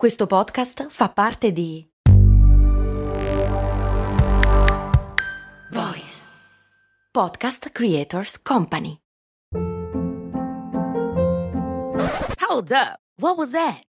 Questo podcast fa parte di Voice Podcast Creators Company. Hold up. What was that?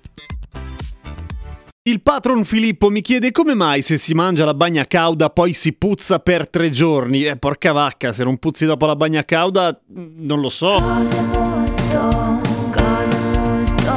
Il patron Filippo mi chiede come mai se si mangia la bagna cauda poi si puzza per tre giorni. Eh, porca vacca, se non puzzi dopo la bagna cauda, mm, non lo so. Cose molto, cose molto,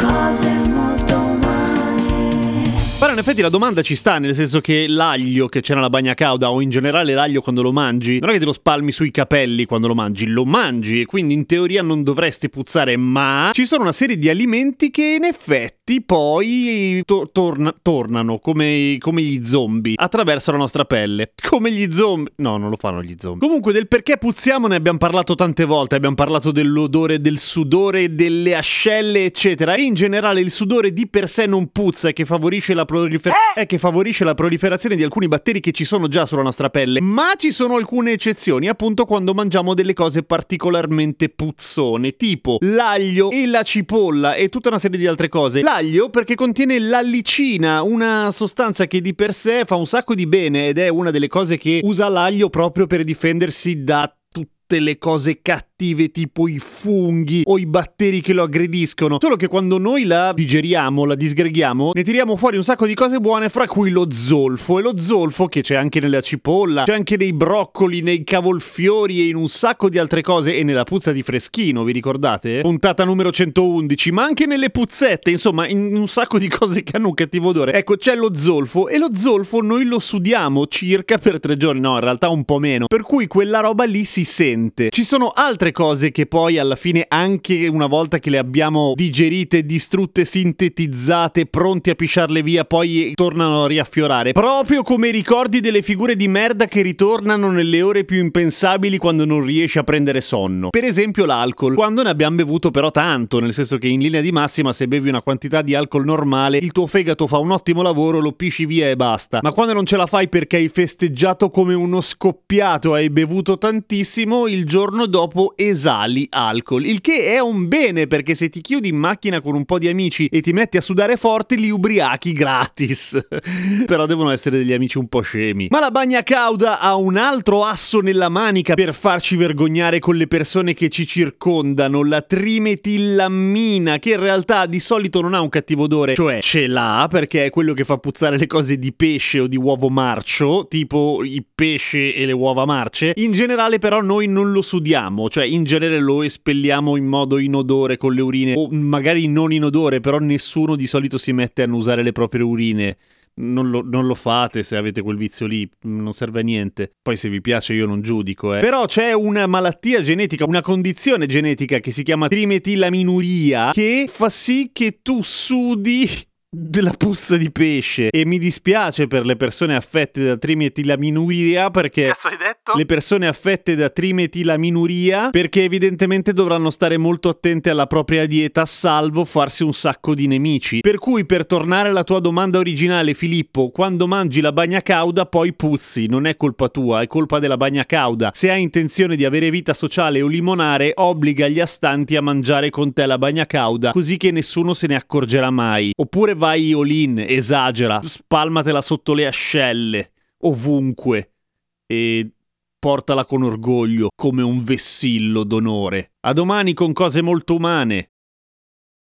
cose molto umane. Però in effetti la domanda ci sta, nel senso che l'aglio che c'è nella bagna cauda o in generale l'aglio quando lo mangi, non è che te lo spalmi sui capelli quando lo mangi, lo mangi e quindi in teoria non dovresti puzzare, ma ci sono una serie di alimenti che in effetti poi to- torna- tornano come, come gli zombie attraverso la nostra pelle. Come gli zombie. No, non lo fanno gli zombie. Comunque del perché puzziamo ne abbiamo parlato tante volte, abbiamo parlato dell'odore del sudore, delle ascelle, eccetera. E in generale il sudore di per sé non puzza e che favorisce la, prolifer- è che favorisce la proliferazione di alcuni batteri che ci sono già sulla nostra pelle. Ma ci sono alcune eccezioni, appunto quando mangiamo delle cose particolarmente puzzone, tipo l'aglio e la cipolla e tutta una serie di altre cose. L'aglio perché contiene l'allicina, una sostanza che di per sé fa un sacco di bene ed è una delle cose che usa l'aglio proprio per difendersi da tutte le cose cattive tipo i funghi o i batteri che lo aggrediscono. Solo che quando noi la digeriamo, la disgreghiamo, ne tiriamo fuori un sacco di cose buone, fra cui lo zolfo. E lo zolfo, che c'è anche nella cipolla, c'è anche nei broccoli, nei cavolfiori e in un sacco di altre cose, e nella puzza di freschino, vi ricordate? Puntata numero 111, ma anche nelle puzzette, insomma, in un sacco di cose che hanno un cattivo odore. Ecco, c'è lo zolfo, e lo zolfo noi lo sudiamo circa per tre giorni, no, in realtà un po' meno. Per cui quella roba lì si sente. Ci sono altre cose che poi alla fine anche una volta che le abbiamo digerite, distrutte, sintetizzate, pronti a pisciarle via, poi tornano a riaffiorare. Proprio come i ricordi delle figure di merda che ritornano nelle ore più impensabili quando non riesci a prendere sonno. Per esempio l'alcol. Quando ne abbiamo bevuto però tanto, nel senso che in linea di massima se bevi una quantità di alcol normale, il tuo fegato fa un ottimo lavoro, lo pisci via e basta. Ma quando non ce la fai perché hai festeggiato come uno scoppiato, hai bevuto tantissimo, il giorno dopo esali alcol, il che è un bene perché se ti chiudi in macchina con un po' di amici e ti metti a sudare forte li ubriachi gratis. Però devono essere degli amici un po' scemi. Ma la bagna cauda ha un altro asso nella manica per farci vergognare con le persone che ci circondano, la trimetillammina, che in realtà di solito non ha un cattivo odore, cioè ce l'ha perché è quello che fa puzzare le cose di pesce o di uovo marcio, tipo il pesce e le uova marce. In generale però noi non lo sudiamo, cioè in genere lo espelliamo in modo inodore con le urine, o magari non inodore, però nessuno di solito si mette a annusare le proprie urine. Non lo, non lo fate se avete quel vizio lì, non serve a niente. Poi se vi piace io non giudico, eh. Però c'è una malattia genetica, una condizione genetica che si chiama trimetilaminuria che fa sì che tu sudi della puzza di pesce e mi dispiace per le persone affette da trimetilaminuria perché Cazzo hai detto? le persone affette da trimetilaminuria perché evidentemente dovranno stare molto attente alla propria dieta salvo farsi un sacco di nemici. Per cui per tornare alla tua domanda originale Filippo, quando mangi la bagna cauda poi puzzi, non è colpa tua, è colpa della bagna cauda. Se hai intenzione di avere vita sociale o limonare, obbliga gli astanti a mangiare con te la bagna cauda, così che nessuno se ne accorgerà mai. Oppure vai all-in, esagera, spalmatela sotto le ascelle, ovunque, e portala con orgoglio come un vessillo d'onore. A domani con cose molto umane.